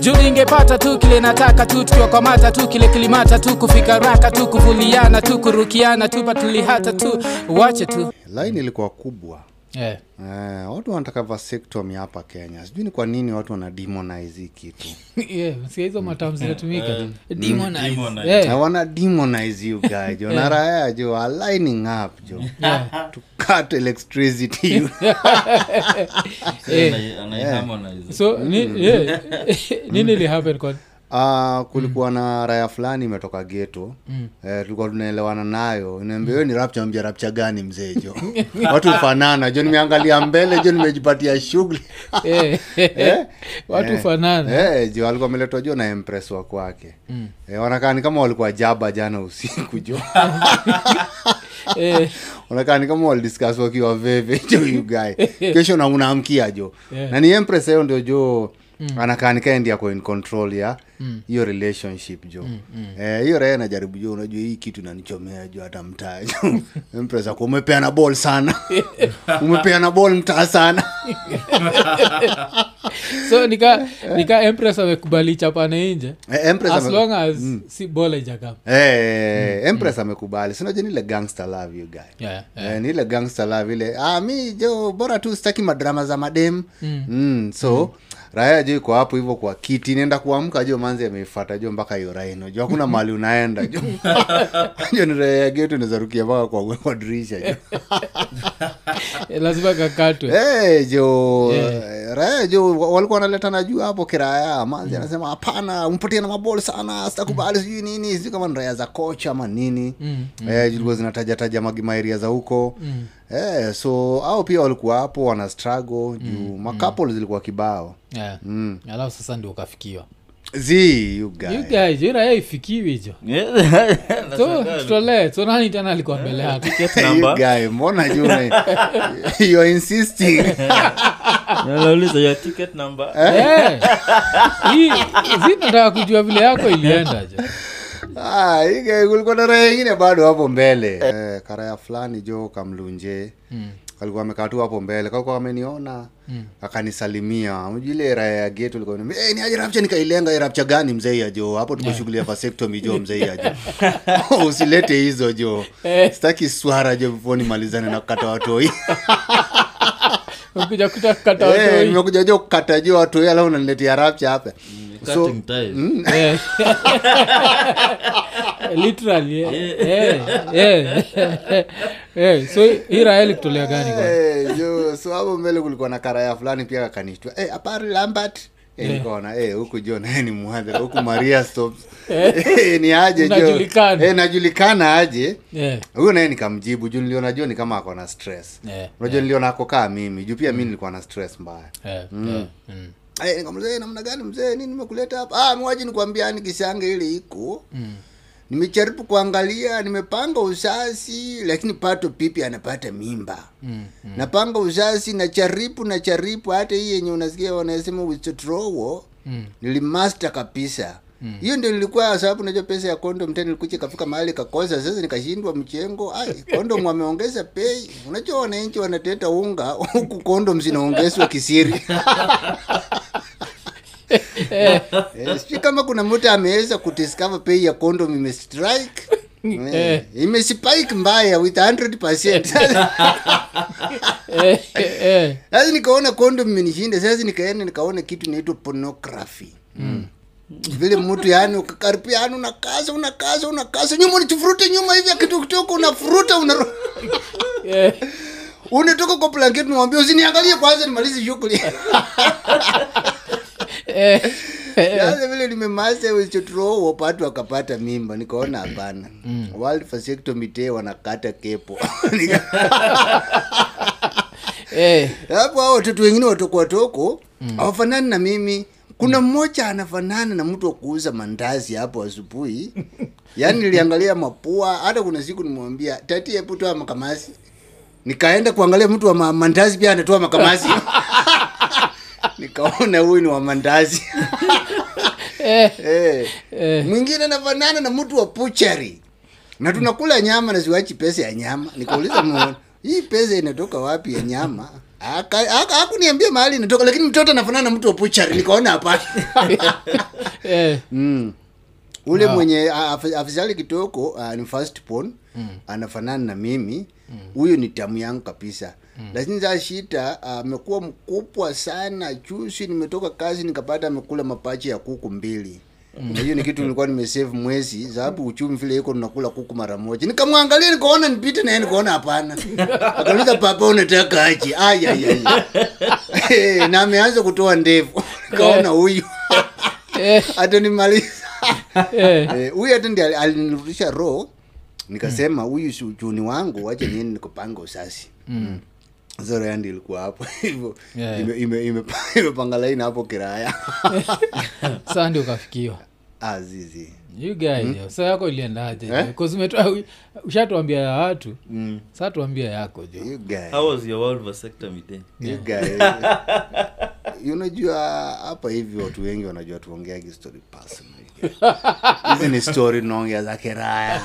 juu ningepata tu kile nataka tu tukiwakwamata tu kile kilimata tu kufika raka tu kuvuliana tu kurukiana tu patulihata tu wache tu. Laini ilikuwa kubwa yeah. Eh, watu wanataka vasectomy hapa kenya. Sijui ni kwa nini watu wana demonize hii kitu. Yeah, sia hizo matamu zinatumika. Demonize. demonize. Yeah. I wanna demonize you guy jo. Na raya jo. Are up jo. To cut electricity Eh. So ni, yeah. nini lihappen kwa Uh, kulikuwa na raya fulani imetoka geto mm. eh, tulikuwa tunaelewana nayo. Niambia mm. ni rapcha mbia rapcha gani mzee jo? Watu fanana jo nimeangalia mbele jo nimejipatia shughuli. Eh, Eh? watu Eh, fanana eh, jo alikuwa ameletwa jo na empress wa kwake. Mm. eh, wanakaani kama walikuwa jaba jana usiku jo. Eh, wanakaa kama walidiscuss wakiwa veve jo yugae kesho na unaamkia jo. Yeah. na ni empress hiyo ndio jo mm. anakaanikaendia in control ya hiyo relationship jo Eh, hiyo raha najaribu jo unajua hii kitu nanichomea jo hata mtaa jo empress ako umepeana bol sana. Umepeana bol mtaa sana. So nika nika empress amekubali chapane nje. Eh, as ame- long as si bola ijakam Eh, empress amekubali. Sinajua ni ile gangster love you guy. Yeah, Eh, ni ile gangster love ile ah, mi jo bora tu sitaki madrama za madem. Mm. Mm, so raya jo iko hapo hivyo kwa kiti nenda kuamka jo manzi ameifata jo mpaka hiyo raino jo hakuna mali unaenda jo jo ni raya ya getu nazarukia mpaka kwa, kwa dirisha jo Eh, lazima kakatwe. Hey, jo yeah. raya jo wa- walikuwa wanaletana juu hapo kiraya manzi anasema hapana umpatie na mabol sana sitakubali sijui nini. Sijui kama ni raya za kocha ama nini. Mm, eh, zilikuwa zinatajataja magimairia za huko. Mm. Eh, so au pia walikuwa hapo wana struggle juu mm, makapol zilikuwa kibao yeah. alafu sasa ndio ukafikiwa zi you guy. You guys, hiyo ifikiwi jo Yeah. so Nashangaa. tutolee so nani tena alikuwa mbele yako mbona juu insisting. Eh, kujua vile yako ilienda jo hii guy, kulikuwa na ingine bado hapo mbele. Eh, karaya fulani jo kamlunje. Mm. kalikuwa amekaa tu hapo mbele. Kalikuwa ameniona mm. akanisalimia. Ile raya ya getu likuwa hey, ni aje rapcha nikailenga "Eh, rapcha gani mzee ya jo hapo tuko shughuli ya vasectomy jo mzee ya jo usilete hizo jo sitaki swara jo before nimalizane na kukata watoi Eh, nimekuja jo kukata jo watoi alafu unaniletea rapcha hapa so Cutting ties. Eh. literally eh. Eh, eh. Eh, so hii raya ilikutolea gani kwa Eh, so hapo mbele kulikuwa na karaya fulani pia kakanishtua hey, apari lambert Eh, nikaona eh, huku jo naye ni mhadhara huku maria stops hey, ni aje najulikana. Hey, Eh, najulikana aje Eh, huyu naye nikamjibu juu niliona jo ni kama ako na stress yeah. unajua niliona ako kaa mimi juu pia mi nilikuwa na stress mbaya yeah. Mm. Yeah. mm. Eh, nikamuuliza, "Eh, namna gani? Mzee nini nimekuleta hapa? Ah, mwaji nikwambia ni kisanga ile iko. Mm. nimejaribu kuangalia nimepanga usasi lakini pato pipi anapata mimba. Mm, mm. napanga usasi na charipu na charipu hata hii yenye unasikia wanasema withdrawal mm. nilimaster kabisa. Hiyo ndio nilikuwa sababu najua pesa ya kondom tena nilikuja kafika mahali kakosa sasa nikashindwa mchengo. Ai kondom wameongeza bei unajua wananchi wanateta unga huku kondom zinaongezwa kisiri Eh, sijui kama kuna mtu ameweza kudiscover pei ya condom imestrike. Eh, imespike mbaya with 100%. Eh, eh, eh. sasa nikaona condom imenishinda. Sasa nikaenda nikaona kitu inaitwa pornography. Vile mtu yani ukakaribia yani unakaza unakaza unakaza. Nyuma unachufurute nyuma hivi akitokitoka unafuruta una Eh, unatoka kwa blanketi unamwambia usiniangalie kwanza nimalize shughuli. eh, eh. Sasa vile nimemasa wichotrowo patu wakapata mimba nikaona hapana. World vasectomy wanakata kepo. Eh, hapo hao watoto wengine watoko watoko hawafanani na mimi. Kuna mmoja anafanana na mtu wa kuuza mandazi hapo asubuhi. Yaani niliangalia mapua hata kuna siku nimwambia tati hebu toa makamasi. Nikaenda kuangalia mtu wa mandazi pia anatoa makamasi nikaona huyu ni wa mandazi. Eh, Eh. eh. mwingine anafanana na mtu wa puchari na tunakula nyama na siwachi pesa ya nyama. Nikauliza "Mwa- hii pesa inatoka wapi ya nyama? Hakuniambia mahali inatoka lakini mtoto anafanana na mtu wa puchari nikaona hapana. Eh, mm. ule mwenye a- afisali kitoko uh, ni first born. Anafanana na mimi. Huyu ni tamu yangu kabisa lakini saa shita amekuwa mkubwa sana. Chusi nimetoka kazi nikapata amekula mapachi ya kuku mbili. Na hiyo ni kitu nilikuwa nimesave mwezi sababu uchumi vile iko tunakula kuku mara moja. Nikamwangalia nikaona nipite naye nikaona hapana. Akauliza papa unataka aje? Ai, ai. Eh, na ameanza kutoa ndevu. Nikaona huyu. Hata eh. Eh, huyu hata ndiye alinirudisha roho. Nikasema huyu si uchuni wangu wache niende nikupanga usasi. Mm. Yandi ilikuwa hapo. Hivyo Yeah. ime- ime- ime- imepanga laini hapo kiraya. Saa ukafikiwa. Azizi you guys mm. so yako iliendaje? Eh? Ushatuambia ya watu. Saa tuambia yako jo. You guy how was your world vasectomy day you guy unajua hapa hivi watu wengi wanajua tuongeagi story personal hizi ni story tunaongea za kiraya.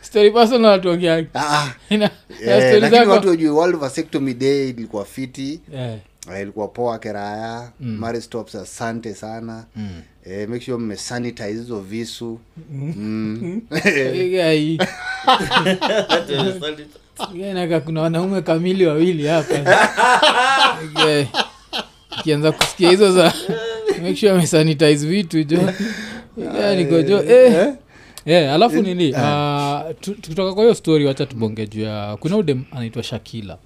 Story personal watuongeagi ah, ah. Eh, lakini watu wajue world vasectomy day ilikuwa fiti. Eh, Eh, ilikuwa poa keraya mm. Mary Stops asante sana. Mm. eh, make sure mmesanitize hizo visu. Mm. Naka kuna wanaume kamili wawili hapa. Igai. kianza kusikia hizo za make sure amesanitize vitu jo Eh. Yeah, alafu nini? Uh, tu- tukitoka kwa hiyo story wacha tubonge juu ya kuna udem anaitwa shakila.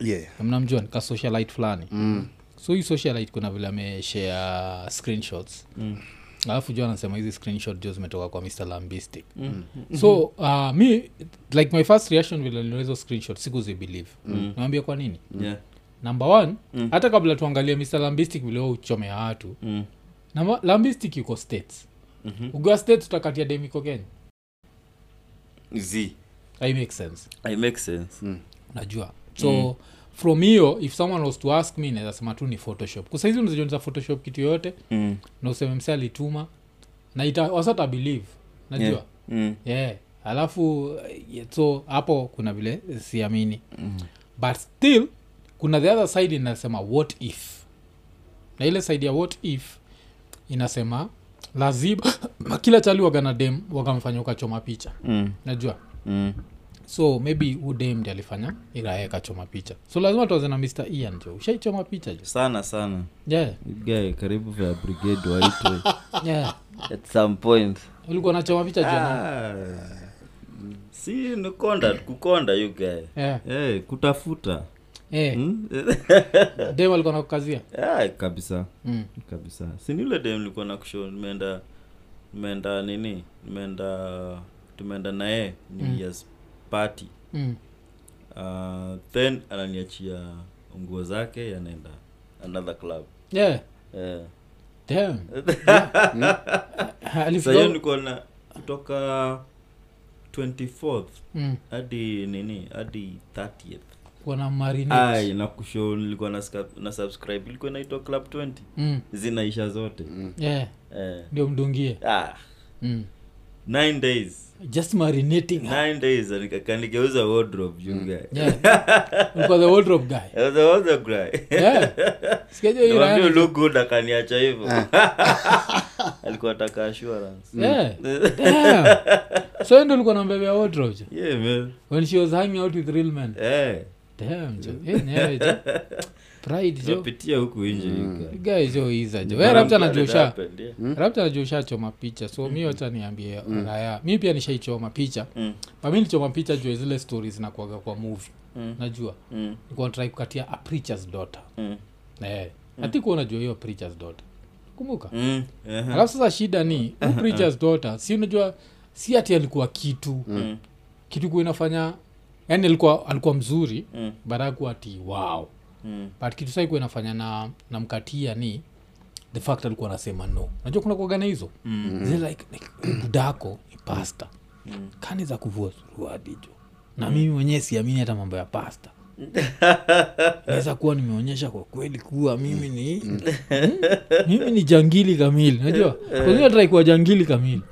Yeah. mnamjua nika socialite fulani. Mm. so hii socialite kuna vile ameshare screenshots. Mm. Alafu juu anasema hizi screenshot jo zimetoka kwa mr lambistic. Mm. so uh, mi like my first reaction vile hizo screenshot sikuzibelieve mm. nawambia kwa nini? Yeah. Number one hata kabla tuangalie mr lambistic vile uchomea watu. Mm. Namba- lambistic yuko states mm-hmm. ukiwa state utakatia demiko kenya z i make sense i make sense najua so mm. from hiyo if someone was to ask me nawezasema tu ni photoshop kusaizi unazijonza photoshop kitu yoyote mm. na useme mse alituma na ita wasata believe najua yeah. mm. yeah. alafu eh, so hapo kuna vile siamini mm. but still kuna the other side inasema what if na ile side ya what if inasema lazima kila chali wagana dem wakamfanya ukachoma picha Mm. najua Mm. so maybe udem ndi alifanya iraya kachoma picha so lazima tuanze na mr ian jo ushaichoma picha jo sana sana yeah. guy karibu vya brigade waitwe yeah. at some point ulikuwa nachoma picha jo ah. si ni konda kukonda you gae yeah. hey, kutafuta yeah. hmm? dem alikuwa nakukazia kabisa mm. kabisa sinile dem likuwa na kusho nimeenda nimeenda nini nimeenda tumeenda naye new year's party Mm. uh, then ananiachia nguo zake anaenda another club yeah. yeah. Damn. Nilikuwa na kutoka 24th Mm. hadi nini hadi 30th wana marinate. Ai na kushow nilikuwa na, na subscribe ilikuwa inaitwa club 20 Mm. zinaisha zote. Yeah. eh. ndio mdungie. Ah, mm. nine days. Just marinating. Her. nine days kanigeuza wardrobe you guy. Yeah. The wardrobe guy. Was a wardrobe guy. Yeah. Sikaje hiyo Nikamwambia look good akaniacha hivyo. Alikuwa ataka assurance. Yeah. So ndio ulikuwa nambebea wardrobe? Yeah man. When she was hanging out with real men? Eh. Damn, napitia huku nje you guy. guy jo iza jo Kuna we rapta mtu najua that usha happened, yeah. rapta najua ushachoma picha so mi wacha niambie raya mi pia nishaichoma picha Mm. but mi nilichoma picha jua zile stori zinakuaga kwa movie Mm. najua Mm. nikuwa try kukatia a preacher's daughter Mm. eh ati kuona jua hiyo preacher's daughter kumbuka Mm. Aha. alafu sasa shida ni preacher's daughter si unajua si ati alikuwa kitu Mm. kitu kuwa inafanya yani alikuwa alikuwa mzuri Mm. but ati wow. Mm. but kitu sai kuwa inafanya na namkatia ni the fact alikuwa anasema no. Najua kuna kuagana hizo? Mm. zile like, like budako ni pasta mm. kani za kuvua suruadijo na na mimi mwenyewe siamini hata mambo ya pasta naweza kuwa nimeonyesha kwa kweli kuwa mimi ni mm, mimi ni jangili kamili. Najua kuwa jangili kamili?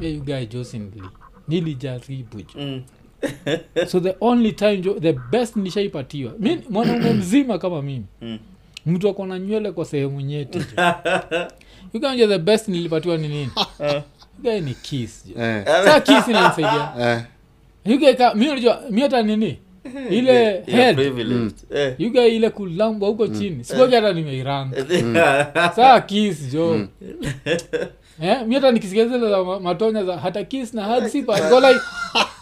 Hey, you guy Jocelyn Lee. nilijaribu jo. Mm. so the only time jo the best nishaipatiwa. Mi mwanaume mzima kama mimi. Mm. mtu akona nywele kwa sehemu nyeti ukanja the best nilipatiwa ni nini? Gae ni kis jo. Kis saa kiss inanisaidia. Eh, mi hata nini? Ile Yeah, head. privileged. Eh. Ile kulambwa huko chini. Sikuagi hata nimeiranga saa kis jo Eh, mi hata za ma- matonya za hata kiss na hug sipa Go like,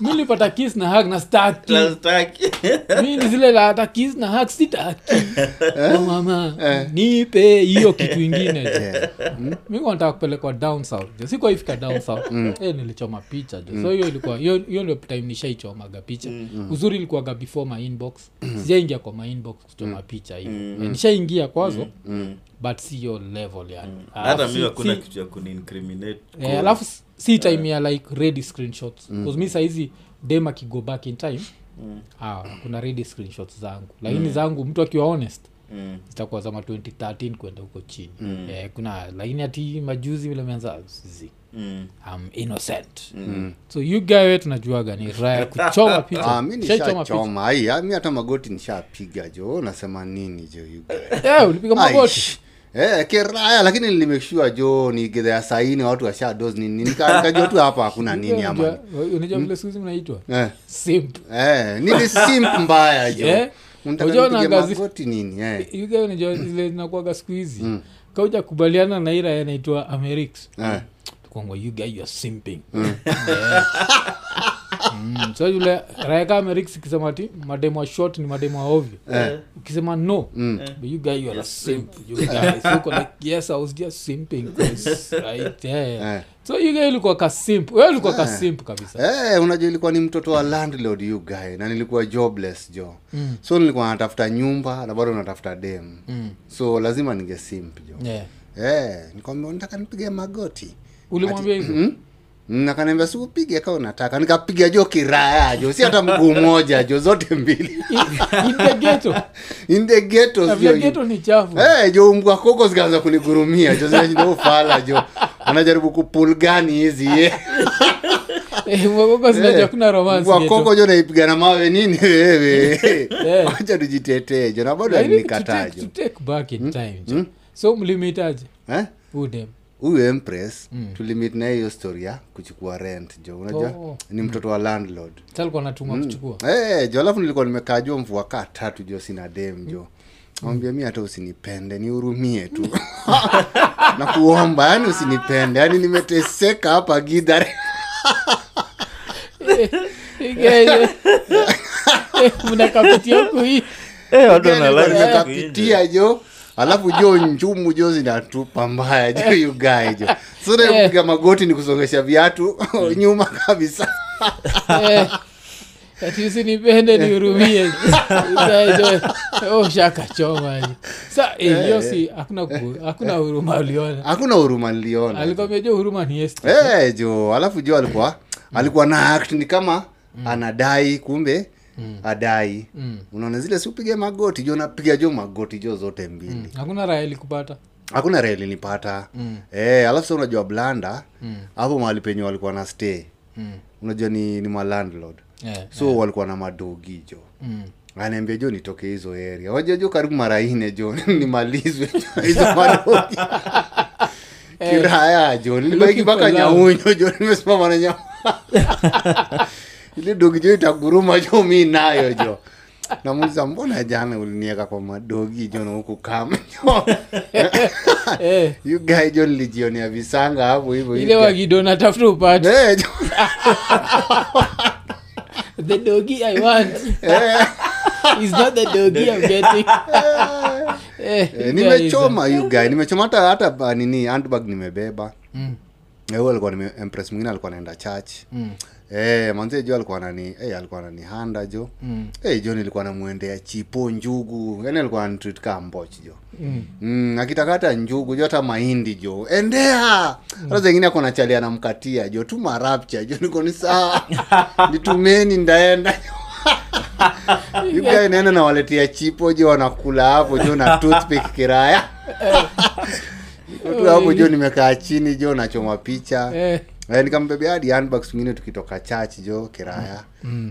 mi nilipata kiss na hug na staki. Mi ni zile la hata kis na hug sitaki. Oh, mama nipe hiyo kitu ingine. Mi nataka kupelekwa down south. Jo sikuwaifika down south. E nilichoma picha jo so hiyo ilikuwa hiyo hiyo ndio time nishaichomaga picha. Uzuri ilikuwaga before my inbox. Sijaingia kwa my inbox kuchoma picha hiyo. Eh, nishaingia kwazo. Mm. But siyo level yani. Hata Alafu mi si- hakuna si- kitu ya kunincriminate Eh, alafu si time ya like ready screenshots. Mm. mi saizi dem akigo back in time Mm. ah, kuna ready screenshots zangu. Lakini zangu mtu akiwa honest Mm. zitakuwa zama 2013 kwenda huko chini. Eh, kuna lakini ati majuzi vile meanza zizi Mm. I'm innocent. So you guy tunajuaga ni raya kuchoma pichami Ah, nishachoma. ai mi hata magoti nishapiga jo nasema nini jo you guy? picha. Eh, ulipiga magoti? Aish. Eh, kiraya lakini nilimekishua jo ni gedhea saini watu washa dos nini. Nikajua tu hapa hakuna nini ama. Unajua- unajua vile siku hizi mnaitwa? Eh, simp eh, nili simp mbaya jo. Eh, nini? Eh. Unajua zile siku hizi. Kauja kubaliana na ira yanaitwa americs Eh. tukwangwa you guy you are simping. Yeah. Mm, so yule raeka amerix ikisema ti mademo wa short ni mademo wa ovyo. Ukisema no but you guy you are a simp you guys. So uko like yes i was just simping right yeah. Eh. so you guy ilikuwa ka simp. Wewe ulikuwa ka simp kabisa. Eh, unajua ilikuwa ni mtoto wa landlord you guy na nilikuwa jobless jo. Mm. so nilikuwa natafuta nyumba na bado natafuta dem. Mm. so lazima ningesimp jo. Yeah. eh, nikwambia nataka nipige magoti? Ulimwambia hivyo mm? si upige kaa unataka. Nikapiga jo kiraya jo. Si hata mguu moja jo zote mbili. In- the ghetto. Na ni chafu. Eh, jo mbwa koko zikaanza kunigurumia jo. Zinashinda ufala jo. Anajaribu kupulgani hizi. Ye Eh, mwagoko zinajua kuna romance mbwa ghetto. koko jo naipiga na mawe nini wewe? Eh. wacha tujitetee jo na bado alinikataa time jo. so mlimitaje? Eh? udem huyu empress tulimit naye hiyo story ya kuchukua rent jo unajua? Oh. ni mtoto wa landlord. Natuma kuchukua? Eh, jo alafu nilikuwa nimekaa jo mvua kaa tatu jo sina dem jo. Mwambia mi hata usinipende nihurumie tu. Na kuomba yani usinipende yani nimeteseka hapa gidhare mnakapitia kuhii hii. Eh, jo alafu jo njumu jo zinatupa mbaya jo yugae jo. Sura Eh. kupiga magoti ni kusongesha viatu nyuma kabisa. Eh, usinipende nihurumie. Shakachoma sa eh, hiyo si hakuna hakuna huruma uliona? Hakuna huruma niliona. Alikwambia jo huruma ni esti. Eh, jo. Alafu jo alikuwa alikuwa na act ni kama anadai kumbe adai. Mm. unaona zile siupige magoti jo napiga jo magoti jo zote mbili? Hakuna raha ilikupata. Hakuna nipata Mm. e, alafu sa unajua blanda Mm. mahali penye walikuwa na stay. Mm. unajua ni, ni malandlord yeah, so walikuwa na madogi jo. Mm. anaambia jo nitoke hizo area. Waja jo karibu mara ine jo nimalizwe hizo madogi kiraya jo nilibaiki mpaka nyaunyo jo nimesimama na nyama ile dogi jo itaguruma jo mi nayo jo. Namuliza mbona jana ulinieka kwa madogi jo na huku kama jo? Eh, you guy jo nilijionea visanga hapo hivyo ile wagido natafuta upate. Eh, the dogi i want. Eh, is not the dogi i'm getting. Eh, eh, nimechoma you guy. Nimechoma hata hata nini handbag nimebeba. Mm, alikuwa nime empress mwingine alikuwa naenda church. Mm, eh manze jo alikuwa nani eh alikuwa nani handa jo mm, eh jo nilikuwa namuendea chipo njugu. Yani alikuwa anitreat kama mboch jo mm. Mm, akitakata njugu jo hata mahindi jo endea! Hata zengine ako nachalia namkatia jo tu marapcha jo niko ni sawa. Nitumeni ndaenda. Yugae naenda nawaletea chipo jo wanakula hapo jo na toothpick kiraya. Niko tu hapo jo nimekaa chini jo nachoma picha. Eh, Eh, nikambebea hadi handbags ingine tukitoka church jo kiraya.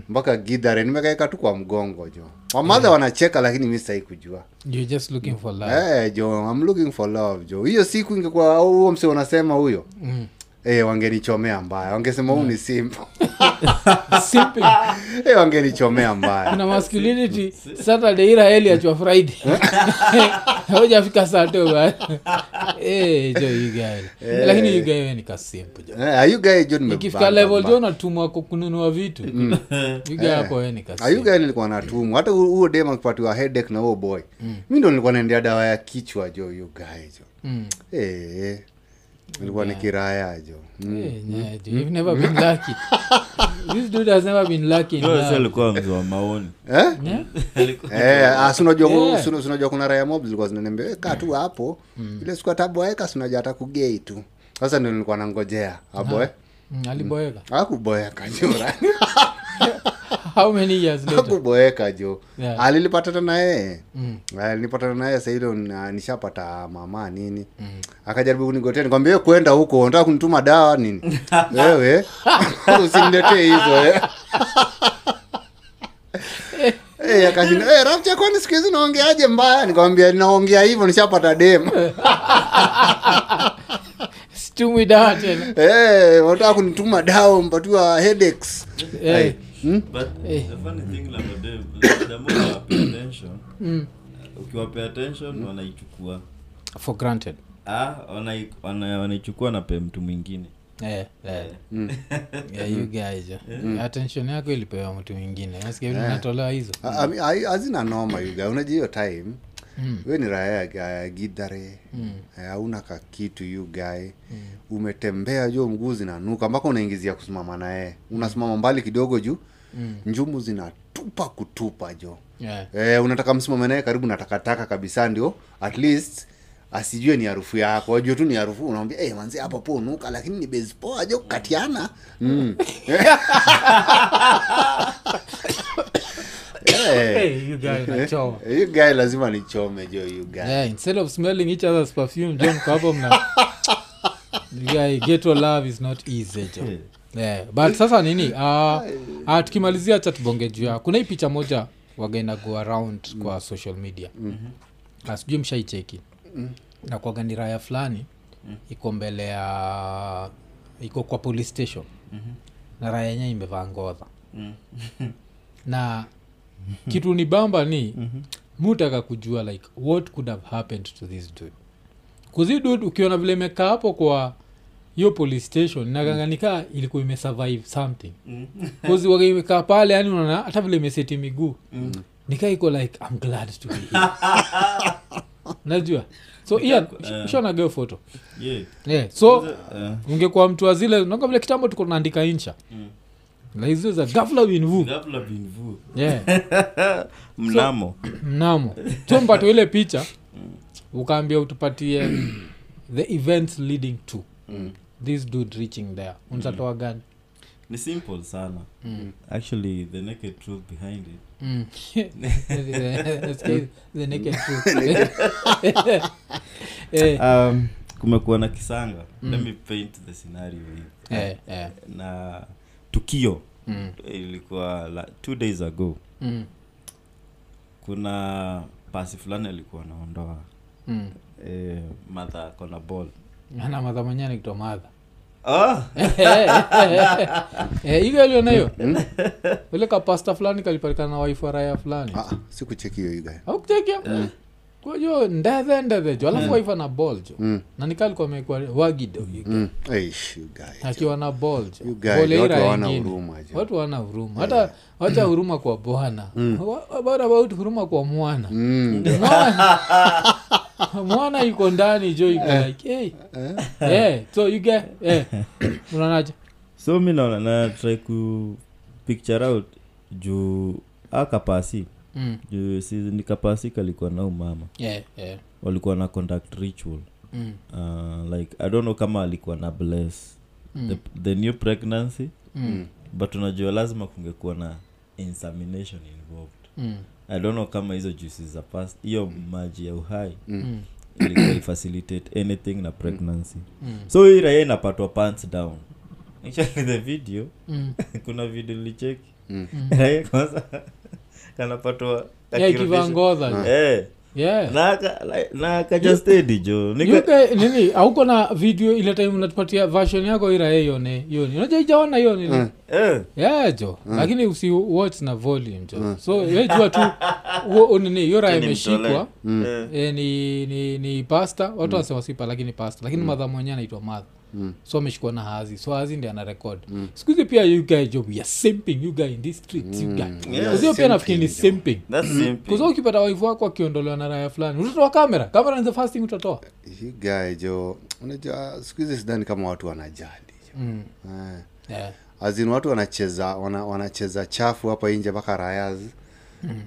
Mpaka gidhare nimekaeka tu kwa mgongo jo wamadha wanacheka lakini mi sitaki kujua. You're just looking for love. Eh, jo I'm looking for love jo hiyo siku ingekuwa huo mse unasema huyo. Mm. Eh, wangenichomea mbaya. Wangesema huu ni simple. Simping. Eh, wangenichomea mbaya. Kuna masculinity. Saturday ira heli achwa friday. Hujafika sato Eh, jo you guy. Lakini you ni kasimple jo. Eh, are jo ikifika level jo natumwa ku- kununua vitu. You hapo we ni kasimple guy nilikuwa natumwa. Hata hu- huo dem akipatiwa headache na huo boy. Mi ndo nilikuwa naendea dawa ya kichwa jo you jo. Mm. Eh, nilikuwa ni kiraya jo Mm. Eh, yeah, dude, you've never been lucky. This dude has never been lucky in Huyo si love. alikuwa mzee wa maoni. Eh? Yeah? Alikuwa- Eh, ah, si unajua Yeah. si- si unajua kuna raya mob zilikuwa zinaniambia "Eh, tu hapo. Ile siku ataboeka sinajua hata kugei tu. Sasa ndio nilikuwa nangojea. Aboe. Mm, aliboeka. Akuboeka jo how many years later? akuboeka jo Yeah. alilipatana na Mm. alinipatana naye sailo nishapata mama nini. Akajaribu kunigotea nikwambia kwenda huko unataka kunituma dawa nini? Wewe? Usiniletee hizo eh." Eh, akashinda hey, rafcha kwani siku hizi naongeaje mbaya? Nikwambia naongea hivyo nishapata demu Situmwi dawa tena. Hey, wanataka kunituma dawa mpatiwa headaches. Eh. Ai, hmm? But hey. the funny thing la madem, the more you pay attention, Mm. ukiwapea attention wanaichukua. For granted. Ah, wanai- wana- wanaichukua na pe mtu mwingine. Yeah, eh. Yeah, you guys, eh. attention yako ilipewa mtu mwingine. Nasikia vile natolewa hizo? Hazina noma unajua hiyo time Mm. we ni raya ya- ya gidhare Eh, hauna ka kitu you guy. Umetembea jo mguu zinanuka mpaka unaingizia kusimama naye unasimama mbali kidogo juu. Mm. njumu zinatupa kutupa jo. Yeah. eh, unataka msimame naye karibu na takataka kabisa ndio? At least asijue ni harufu yako. Ajue tu ni harufu unamwambia hey, manzi hapa po unuka lakini ni poa jo katiana. Mm. Eh, Hey, you guys unachoma. eh, you guy lazima nichome jo you guy Yeah, instead of smelling each other's perfume jo hapo mna guy, ghetto love is not easy jo yeah. but sasa nini uh, uh, tukimalizia cha tubonge juu ya kuna hii picha moja wagaina go around kwa social media mm-hmm. sijui mshaicheki mm. na kwaga ni raya fulani iko mbele ya iko kwa police station mm-hmm. na raya yenyewe imevaa ngodha na kitu ni bamba ni mutaka kujua like what could have happened to this dude? Kuzi dude ukiona vile imekaa hapo kwa hiyo police station nakanganika ilikuwa imesurvive something. Kuzi wakaimekaa pale yani unaona hata vile imeseti miguu. Nikaa iko like i'm glad to be here. Najua. So ian ushonageo photo. Yeah. yeah. so uh, ungekuwa mtu wa zile naga vile kitambo tuko tunaandika insha na hizo za gafla ghafla yeah. Mnamo. Mnamo. So mpate ile picha ukaambia utupatie the events leading to. This dude reaching there. Unzatoa gani? Ni simple sana. Actually the naked truth behind it. Mm. The naked truth. Eh, um, kumekuwa na kisanga. Let me paint the scenario hii. Eh, eh. na tukio. Mm, ilikuwa la, two days ago. Mm, kuna pasi fulani alikuwa anaondoa. Mm. eh, madha kona ball. Ana madha mwenyewe nikitoa madha ah, hiyo alionayo ile kapasta fulani kalipatikana na waifu wa raya fulani. Ah, sikuchekio hiyo you aukuchekia kwajo ndethe ndethe jo. Alafu waiva na bol jo. Mm. na nikalikuwa amekuwa wagido Mm. Akiwa na bol jo. You guy, Ball ya watu ira hawana ingine. huruma watu wana huruma. Hata wacha huruma kwa bwana. About about huruma kwa mwana? Mm. mwana iko ndani jo yuko like hey. yeah. so you get yeah. unaonaje? So mi naona na try ku picture out juu akapasi mm. juu si ni kapasi kalikuwa na yeah, yeah. walikuwa na conduct ritual Mm. uh, like i don't know kama alikuwa na bless Mm. the, the new pregnancy Mm. but unajua lazima kungekuwa na insemination involved Mm. i don't know kama hizo juices za past hiyo maji ya uhai Mm. ilikuwa ifacilitate anything na pregnancy Mm. so hii raia inapatwa pants down actually the video Mm. kuna video licheki Mm. Raia kwanza kanapatwa. Eh, Yeah. na aka- like, na kaja steady jo nini? Auko na video ile time unatupatia version yako ira yone yoni unajua ijaona hiyo nini? Mm. eh, yeah jo lakini usi watch na volume jo so yejua tu nini? Yora eh, e, ni, ni, ni pasta watu wanasema sipa lakini pasta lakini madha mwenyewe anaitwa madha Mm. so ameshikwa na hazi. So hazi ndi ana rekod mm. sikuhizi pia you guy jo we simping you guy in these streets you guy Yeah, Kuzio pia nafikiri ni simping, simping. Kuzo ukipata waifu wako akiondolewa na raya fulani utatoa kamera kamera ni the first thing utatoa. Guy jo unajua siku hizi sidhani kama watu wanajali mm. Eh. yeah. azin watu wanacheza wana, wanacheza chafu hapa nje mpaka rayas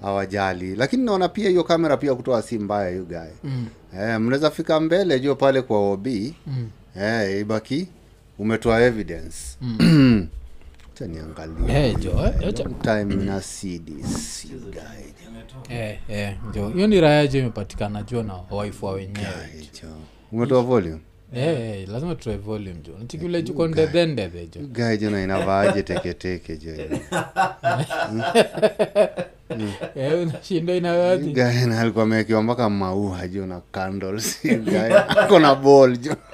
hawajali. Lakini naona pia hiyo kamera pia kutoa si mbaya hiyo gae Mm. eh, mnaweza fika mbele jo pale kwa ob Mm. Eh, ibaki umetoa evidence. Cha niangalia Hey, jo eh, Eh, eh, hiyo ni raya jo imepatikana jo na waifu wa wenyewe? Umetoa volume? Hey, lazima tutoe volume jo nachikile juko ndedhendedhe jo gae jo na inavaaje teketeke jo unashinda inawaji gae alikuwa amewekewa mpaka maua jo na candles. Ako na ball jo.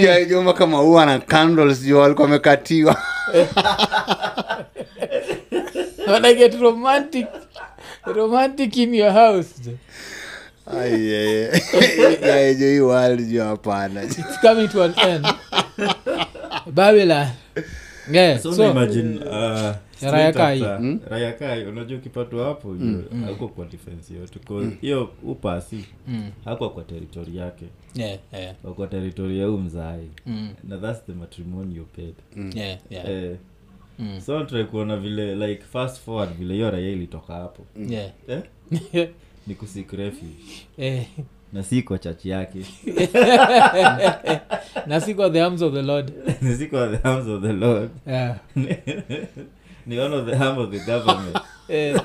Guy jo mpaka maua na candles jo alikuwa amekatiwa. Wanna get romantic romantic in your house jo. gae hii world jo hapana. It's coming to an end. Babylon yeah, So imagine, uh, Raya Kai. after- Raya Kai, unajua ukipatwa hapo mm. ako kwa defense yote 'Cause hiyo upasi mm, hakuwa kwa teritori yake. Yeah, yeah, kwa teritori ya huu mzai mm, na thats the matrimonial paid. Yeah, yeah, eh, mm, so try kuona vile like fast forward vile hiyo raia ilitoka hapo. Yeah. eh? ni kusik refuge. Eh, na si kwa chachi yake. Na si kwa the arms of the lord. Na si kwa the arms of the lord. Yeah. ni one of the arms of the government. Eh,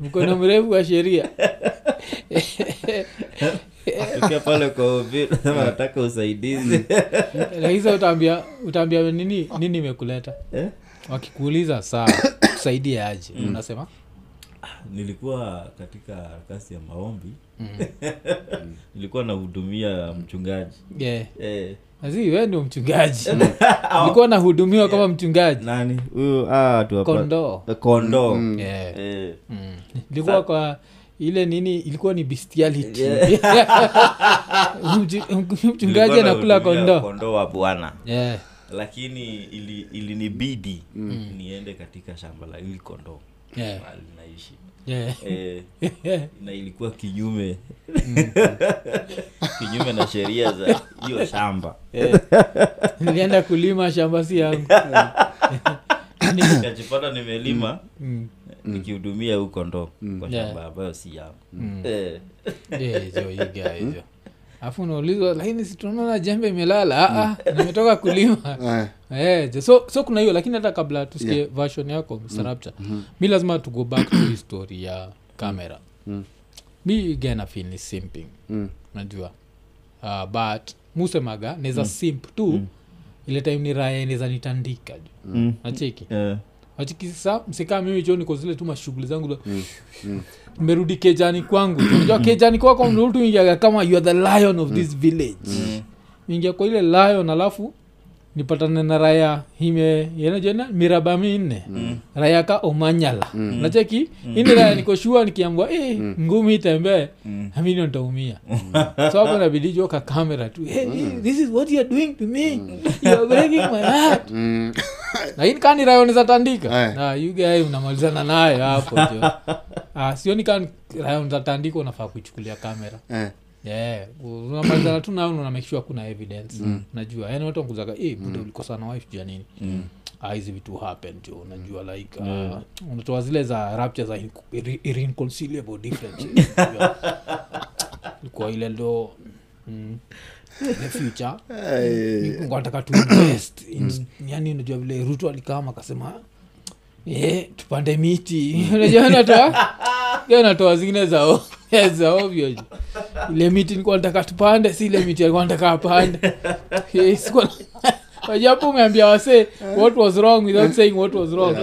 mkono mrefu wa sheria. Tukia pale kwa sema nataka usaidizi. Lakini sa utaambia utaambia nini nini imekuleta? Eh? wakikuuliza saa kusaidia aje unasema? Nilikuwa katika kasi ya maombi. mm. nilikuwa nahudumia mchungaji. Yeah. eh, Azi, we ndio mchungaji. Likuwa nahudumiwa kama mchungaji. Nani? Huyu ah, kondoo. Eh, yeah. eh, mm. ilikuwa kwa ile nini ilikuwa ni bestiality. Yeah. mchungaji anakula kondoo. kondoo wa bwana. Yeah. lakini ili ilinibidi niende katika shamba la ili kondoo. Yeah. mahali naishi Yeah. eh, na ilikuwa kinyume kinyume na sheria za hiyo shamba Yeah. nilienda kulima shamba si yangu nikajipata nimelima Mm. nikihudumia huu kondoo kwa Yeah. shamba ambayo si yangu eh, Yeah, jo, hii jo. Alafu unaulizwa lakini situnaona jembe imelala? Ah, ah, nimetoka kulima. Eh, Eh, so, so kuna hiyo lakini hata kabla tusikie version yako mm-hmm. mi lazima to go back to hii story ya kamera Mm. mi gana feel ni simping. Mm, najua uh, but musemaga neza simp tu. Ile time ni raya neza nitandika. Ju mm, nacheki eh, achikisa msika mimi cho niko zile tu mashughuli zangu za- nimerudi kejani kwangu. Unajua kejani kwako mtu ingiaga kama you are the lion of this village. Ingia kwa ile lion alafu nipatane na raya hime yenajena miraba minne. Raya ka omanyala. Nacheki ini raya nikoshua nikiambwa eh, ngumi itembee. Amini ntaumia so hapo nabidi kamera tu. Hey, this is what you are doing to me. You are breaking my heart. Mm, lakini kani rayoniza tandika? Eh. na unamalizana naye hapo sioni ah, sioni kani rayoniza tandika unafaa kuichukulia kamera eh, yeah. unamalizana tu nayo una make sure kuna evidence. Najua yani watu wankuzaga hey, buda ulikosana wife jua nini. Ah, hizi vitu happen jo unajua like uh, unatoa zile za rapture za irre- irreconcilable differences Unajua. ile ndo mm, the future. Nataka tu invest. In- yani unajua vile ruto alikama akasema yeah, tupande miti. Unajua zingine za za ovyo. Ile miti nataka tupande si ile miti alikuwa nataka apande. Eh, umeambia wasee what was wrong without saying what was wrong.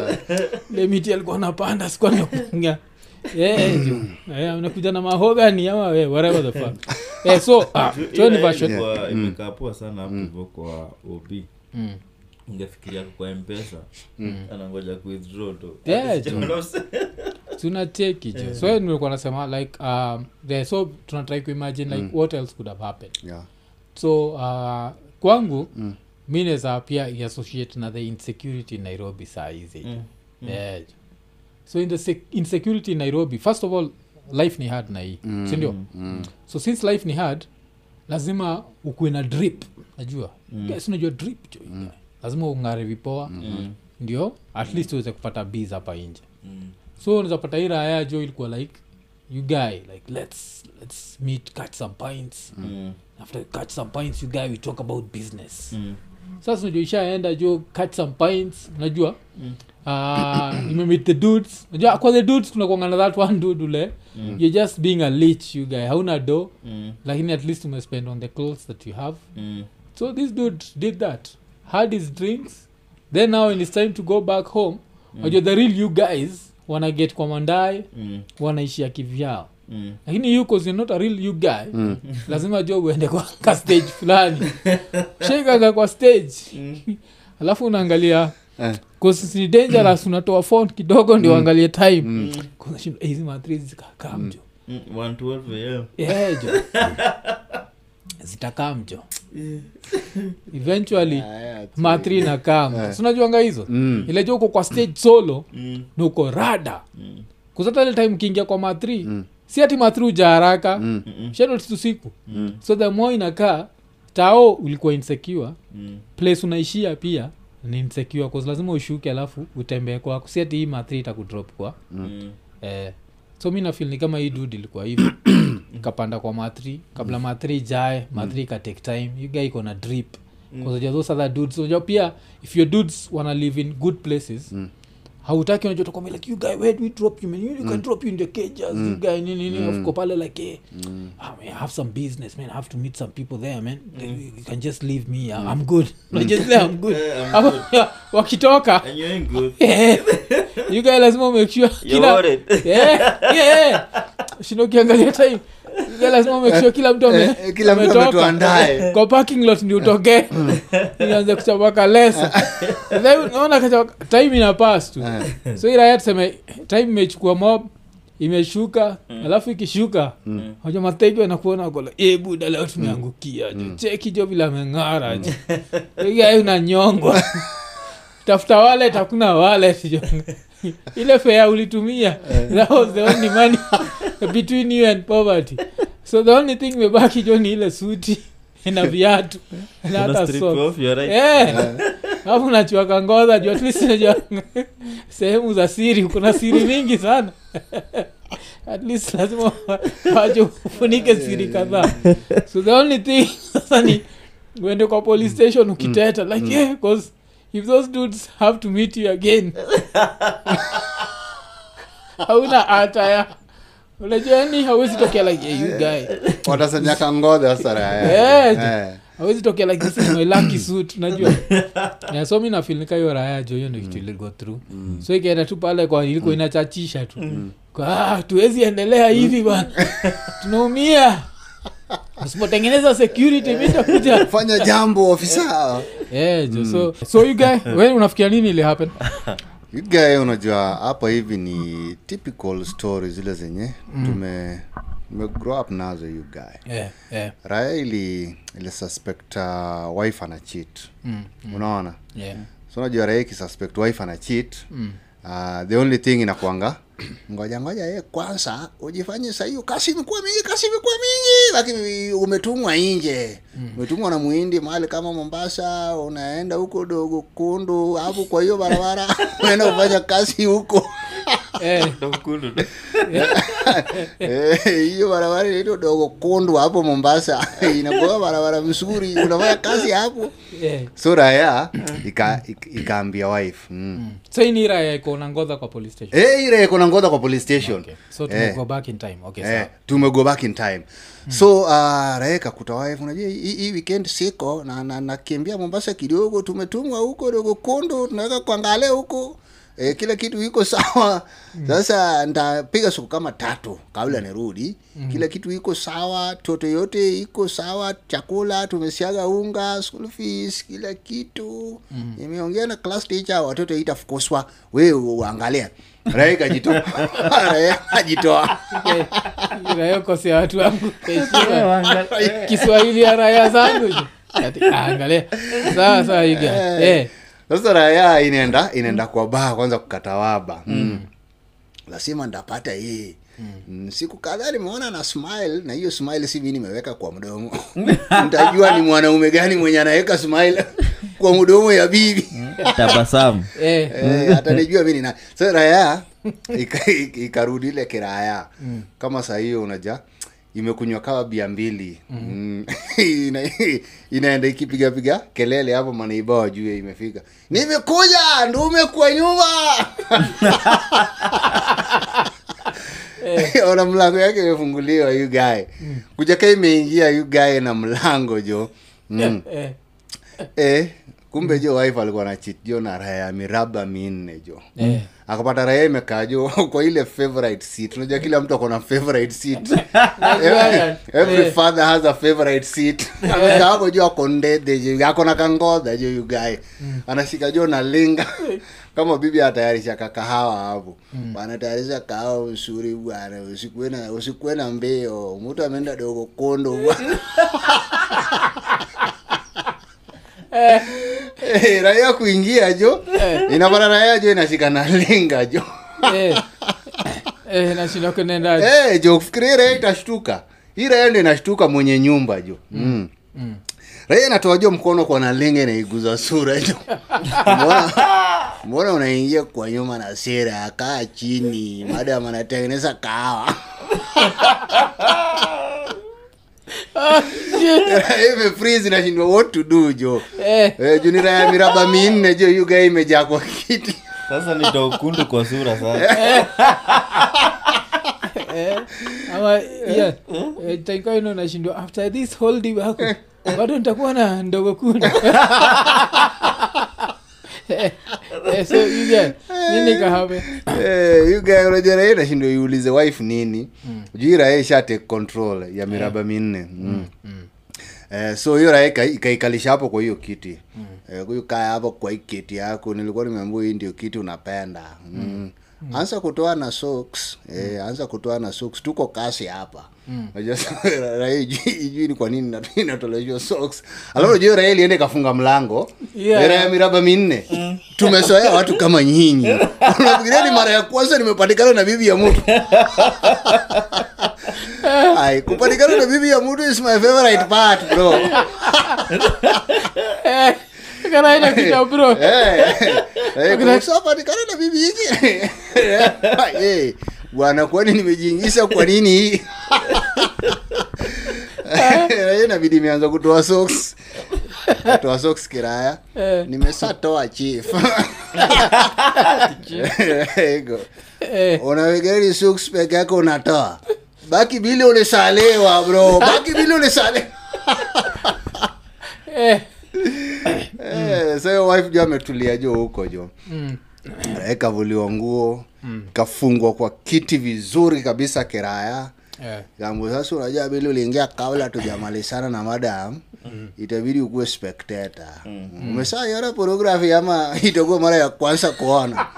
Ile miti alikuwa napanda sikuwa napunga nakuja na mahogani ama we, whatever the fuck. Eh, so ah, ni version imekaa poa sana hapo hivyo kwa ob Mm. ungefikiria kwa mpesa anangoja kuwithdraw tu. Yeah, jo. jo so nimekuwa nasema like um, the, so tunatrai kuimagine like what else could have happened? Yeah. so uh, kwangu mm. mi naweza pia iassociate na the insecurity in nairobi saa hizi Mm. yeah. So in the sec- insecurity in nairobi first of all life ni hard na hii mm. sindio Mm. so since life ni hard lazima ukuwe na drip najua mm. guys unajua drip jo mm. lazima ung'are vipoa mm. ndio at least uweze kupata bs hapa inje Mm. so unazapata hii raya jo ilikuwa like you guy like let's let's meet catch some pints Mm. after catch some pints you guy we talk about business Mm. sasa unajua ishaenda jo catch some pints unajua uh, imemit the dudes? Unajua kwa the dudes that one dude ule. You're just being a lich you guy. Hauna do Mm. lakini at least umespend on the clothes that you have. Mm. so this dude did that. Had his drinks. Then now when it's time to go back home unajua the real you guys wana get kwa mandae Mm. wanaishia kivyao. Mm. lakini you cause not a real you guy lazima jo uende kwa ka stage fulani. Shikaga kwa stage. Alafu unaangalia ni dangerous unatoa phone kidogo ndio angalie time. "Eh, hizi mathri zikakaa mjo. Mm. 112 am. yeah, jo. Zitakaa mjo. Eventually mathri na kam sunajuanga hizo? Mm. ilejo uko kwa stage solo Mm. na uko rada. Mm. kuzatale time kiingia kwa mathri si ati mathri uja haraka. Mm. shanotitu siku. So the more inakaa tao ulikuwa insecure. Mm. place unaishia pia ni insecure cause lazima ushuke alafu utembee kwako si ati hii mathri itakudrop kwa. Mm. eh, so mi nafil ni kama hii dud ilikuwa hivi. Kapanda kwa mathri kabla mathri jae mathri ka take time. Yuga guy iko na drip. Mm. those other dudes unajua pia if your dudes wana live in good places mm hautaki unajua utakwambia like you guy where do we drop you man you, can mm. drop you in the cages you guy nini nini mm. pale like eh ah, man, I have some business man I have to meet some people there man mm. you can just leave me uh, I'm good Unajua zile I'm good I'm Ama- wakitoka And you ain't good. You guy lazima make sure kila worried. yeah, yeah. time lazima make sure kila mtu ame- Eh, eh, kila mtu ametuandae. kwa parking lot ndi utokee. Ianze kuchapaka lesa naona time ina pass tu. So iraya tuseme time imechukua mob imeshuka alafu ikishuka hoja mategi anakuona kola e buda leo tumeangukia mm. cheki jo vila ameng'ara mm. unanyongwa. Tafuta walet hakuna walet jo ile fea ulitumia. That was the only money between you and poverty. So the only thing imebaki jo ni ile suti na viatu na hata right. Eh. alafu nachuaka ngoza juu at sehemu za siri kuna siri mingi sana. At least lazima waje ufunike siri kadhaa. So the only thing sasa ni uende kwa police station ukiteta like yeah, cause if those dudes have to meet you again hauna ataya unajua hawezi tokea like you guy. Watasenyaka ngodha sasa raya Eh, hawezi tokea like this is my lucky suit unajua. Yeah, so mi nafilnika hiyo raya jo hiyo ndo kitu iligo through. So ikaenda tu pale kwa ilikuwa inachachisha tu. Mm. ah, tuwezi endelea hivi bana tunaumia. Usipotengeneza security mi takuja fanya jambo ofisa yeah, jo so so you guy we unafikia nini ili happen? Gae unajua hapa hivi ni typical story zile zenye tume tume grow up nazo you guy. Yeah, yeah, raya ili ili suspect uh, wife ana cheat. Mm, unaona? Yeah. so unajua raya ikisuspect wife ana cheat uh, the only thing inakwanga ngoja ngoja ye kwanza ujifanye sahii kasi imekuwa mingi kasi imekuwa mingi lakini umetumwa nje. Umetumwa na muhindi mahali kama mombasa unaenda huko dogo kundu hapo kwa hiyo barabara unaenda kufanya kasi huko hiyo barabara inaitwa dogo kundu hapo mombasa. Inakuwa barabara mzuri unafanya kazi hapo. Yeah. so raya ika- ika- ikaambia wife mm. so hii ni raya iko na ngodha kwa police station? Eh, ile iko na ngodha kwa police station. Okay. so Eh. tumego back in time. Okay eh, sawa. tumego back in time. So uh, rae kakuta wife unajua hii weekend siko na na nakimbia mombasa kidogo tumetumwa huko dogo kondo tunaweka kuangalia huko e, kila kitu iko sawa. Sasa ntapiga siku kama tatu kabla nirudi. Kila kitu iko sawa toto yote iko sawa chakula tumesiaga unga school fees kila kitu. Nimeongea na class teacher watoto itafukoswa we uangalia rae kajitoa. Rae kajitoa. Raya kosea watu wangu. Kiswahili ya raya zangu. Ah, angalia. Sawa sawa iga eh. Sasa raya inaenda inaenda kwa baa kwanza kukatawaba mm. lazima ndapata hii. Mm, siku kadhaa nimeona na smile na hiyo smile si mi nimeweka kwa mdomo. Ntajua ni mwanaume gani mwenye anaweka smile kwa mdomo ya bibi. Tabasamu. Eh. Eh, atanijua mi nina so raya ika- ika- ikarudi ile kiraya kama saa hiyo unaja imekunywa kawa bia mbili. Mm. Ina, inaenda ikipigapiga kelele hapo manaiba wajue imefika. Nimekuja ndume kwa nyumba ona mlango yake imefunguliwa yu gae kuja ka imeingia yu gae na mlango jo. Mm. Eh. eh, kumbe jo wife alikuwa na chit jo na raya ya miraba minne jo. Eh. Akapata raya kajo kwa ile favorite seat. Unajua kila mtu akona favorite seat. Every, every father has a favorite seat. Hapo jo ako ndede jo akona kangodha jo yugae anashika juu na linga kama bibi atayarisha kakahawa hapo. Anatayarisha kahawa msuri bwana usikuwe na usikuwe na mbio mtu ameenda dogo kondo bwana Eh, raia kuingia jo. Inapata raia jo inashika nalinga jo. Eh. Eh, nashinda kunenda Eh, jo fikiria raia itashtuka. Hii raia ndo inashtuka mwenye nyumba jo. Mm. Mm. raia inatoa jo mkono kwa nalinga inaiguza sura jo. Mbona unaingia kwa nyuma na sera akaa chini. Madam anatengeneza kahawa imefreeze inashindwa what to do jo? Eh. eh, junira ya miraba minne jo yuga imejaa kwa kiti. Sasa ni dokundu kwa sura sasa Eh, ama yeah, eh, taika ino nashindwa after this holdi wako bado nitakuwa na ndogo Eh, eh, so Eh, you guy unajua raia inashindwa iulize wife nini? Juu hii raia isha take control ya miraba minne. Mm. Eh, so hiyo raia ikaikalisha hapo kwa hiyo kiti. Eh, huyu kaa hapo kwa hii kiti yako nilikuwa nimeambua hii ndio kiti unapenda. Mm. anza kutoa na socks. Eh, anza kutoa na socks. Tuko kasi hapa Unajua sasa raia ijui ijui ni kwa nini nat- inatoleshwa socks. Alafu unajua raia ilienda ikafunga mlango. Yeah. Miraba minne. Tumesoea watu kama nyinyi. Unafikiria ni mara ya kwanza nimepatikana na bibi ya mtu? Ai kupatikana na bibi ya mtu is my favorite part bro. Kana ina kita bro. Eh, bwana kwani nimejiingisha kwa nini hii? Eh, inabidi imeanza kutoa socks. Kutoa socks kiraya. Eh. nimesatoa chief. Eh, unawegeri socks peke yake unatoa. Baki bili ulisalewa bro. Baki bili ulisalewa eh, Eh, so wife jo ametulia jo huko jo mm, kavuliwa nguo kafungwa kwa kiti vizuri kabisa kiraya. Eh, gambo sasa unajua bili uliingia kabla tujamalizana na madam. Itabidi ukuwe spectator. Umesaiona pornography ama itakuwa mara ya kwanza kuona.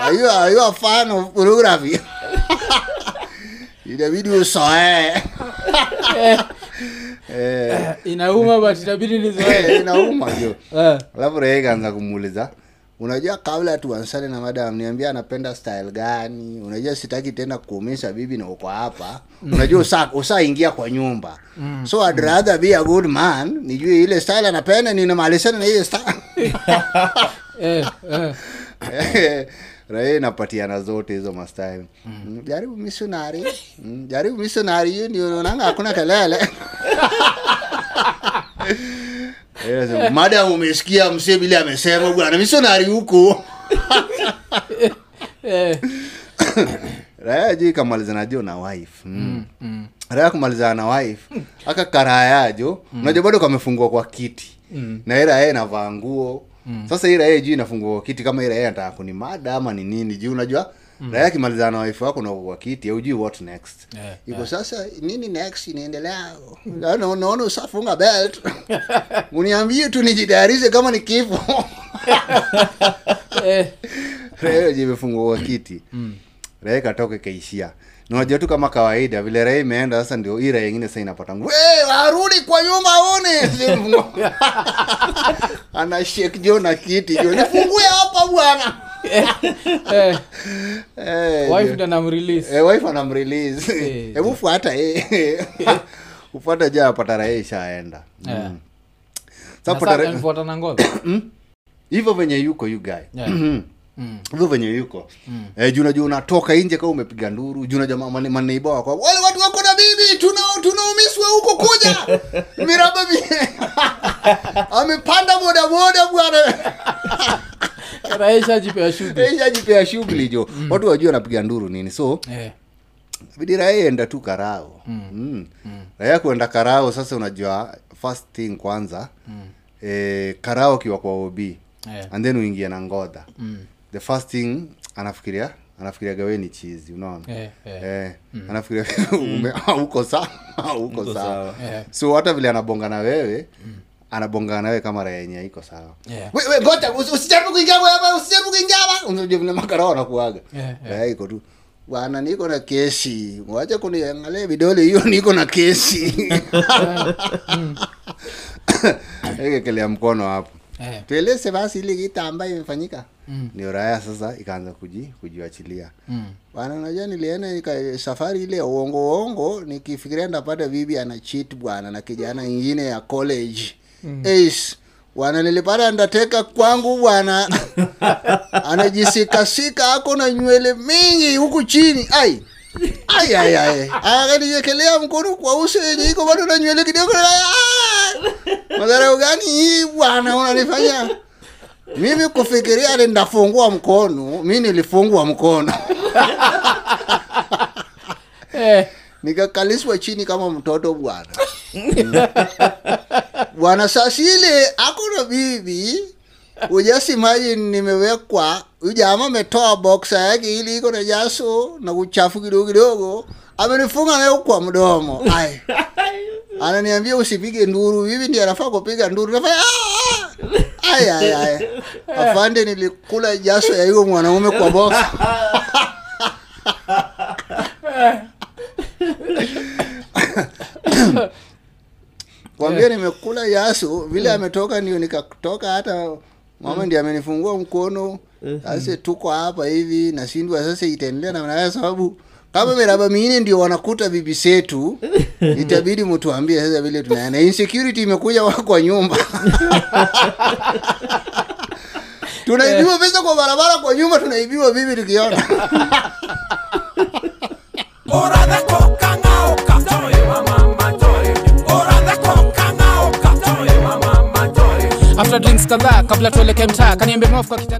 Are you, are a fan of pornography itabidi usoee eh, eh, inauma but itabidi nizoe. Inauma jo Eh, alafu rehe ikaanza kumuuliza unajua kabla tuansane na madam niambia anapenda style gani? Unajua sitaki tena kuumisha bibi na uko hapa. Unajua usa usaingia kwa nyumba. So I'd rather be a good man nijue ile style anapenda ninamalizana na ile style. Eh, eh, inapatiana zote hizo mastyle mm. jaribu misionari mm. jaribu misionari hiyo ndio unaonanga hakuna kelele Yes, madam umesikia msee vile amesema bwana. Missionary huko. Raya ji kamalizana na wife. Mm. raya kumalizana na wife aka karayajo unajua bado kamefungua kwa kiti. Mm. na ira yeye navaa nguo. Sasa ira yeye juu inafungua kwa kiti kama ira yeye anataka kunimada ama ni nini. Juu unajua raya akimalizana na wife wako na kwa kiti aujui what next. Yeah, iko sasa nini next inaendelea? Naona- usafunga belt. Uniambie tu nijitayarishe kama ni kifo. Eh, Raia jimefungua kwa kiti? Raia katoke kaishia Na unajua tu kama kawaida vile raia imeenda sasa ndio ira yengine sasa inapata nguvu. "We, arudi kwa nyumba aone ana shake jo na kiti jo nifungue hapa bwana. Eh, Eh, wife anamrelease. Eh, wife anamrelease. Hebu fuata eh. ufuata ja apata raia ishaenda. Mm. Hivyo venye yuko you guy. Yeah. Mm. hivyo venye yuko. Eh, juu unatoka nje kama umepiga nduru juu unajua maneiba wako bibi tuna tunaumiswa huko kuja? Miraba vi amepanda bodaboda bwana. Raishajipea shughuli. jo. Mm. watu wajua anapiga nduru nini so yeah bidi raia enda tu karao. Mm. raia kuenda karao sasa unajua first thing kwanza eh, karao kiwa kwa ob yeah. and then uingie na ngodha. Mm, the first thing anafikiria anafikiria we ni chizi unaona? Eh, eh, eh, anafikiria mm. uko sawa uko sawa. eh, so hata vile anabonga na wewe anabonga na wewe kama raia yenye iko sawa. Yeah. we, we, gota usijaribu kuingia hapa usijaribu kuingia hapa. Unajua vile makarao anakuaga eh, yeah. raia iko tu. Bwana niko na kesi wacha kuniangalia vidole hiyo niko na kesi ekekelea mkono hapo Eh, tueleze basi ile kita ambayo imefanyika Mm. ni Uraya sasa ikaanza kuji kujiachilia. Mm, bwana unajua nilienda safari ile uongo uongo nikifikiria ndapata bibi ana cheat bwana na kijana ingine ya college. Mm. Ace bwana nilipata ndateka kwangu bwana. Anajisikasika ako na nywele mingi huku chini. Ai ai ai ai. Akaniwekelea mkono kwa uso yenye iko bado na nywele kidogo! Madharau gani hii bwana unanifanya? Mimi kufikiria lindafungua mkono mi nilifungwa mkono. Eh, nikakaliswa chini kama mtoto bwana. Bwana sasile akuna bibi. Ujasimaji nimewekwa. Ujama ametoa boksa yake ili iko na jaso na uchafu kidogo kidogo amenifunga nayo kwa mdomo. Ai. Ananiambia usipige nduru. Hivi ndio anafaa kupiga nduru. Nafanya ay ay ai afande nilikula jaso ya hiyo mwanaume kwa boksa kwambia nimekula yaso vile ametoka ndio nikatoka hata mama ndi amenifungua mkono. Sasa tuko hapa hivi nashindwa. Sasa itaendelea namna sababu kama miraba minne ndio wanakuta bibi setu itabidi mtuambie sasa vile tunaenda. Insecurity imekuja wa kwa nyumba. Tunaibiwa pesa kwa barabara kwa nyumba tunaibiwa bibi tukiona? After drinks kadhaa kabla tuelekee mtaa kaniambia mwafu kwa kitanda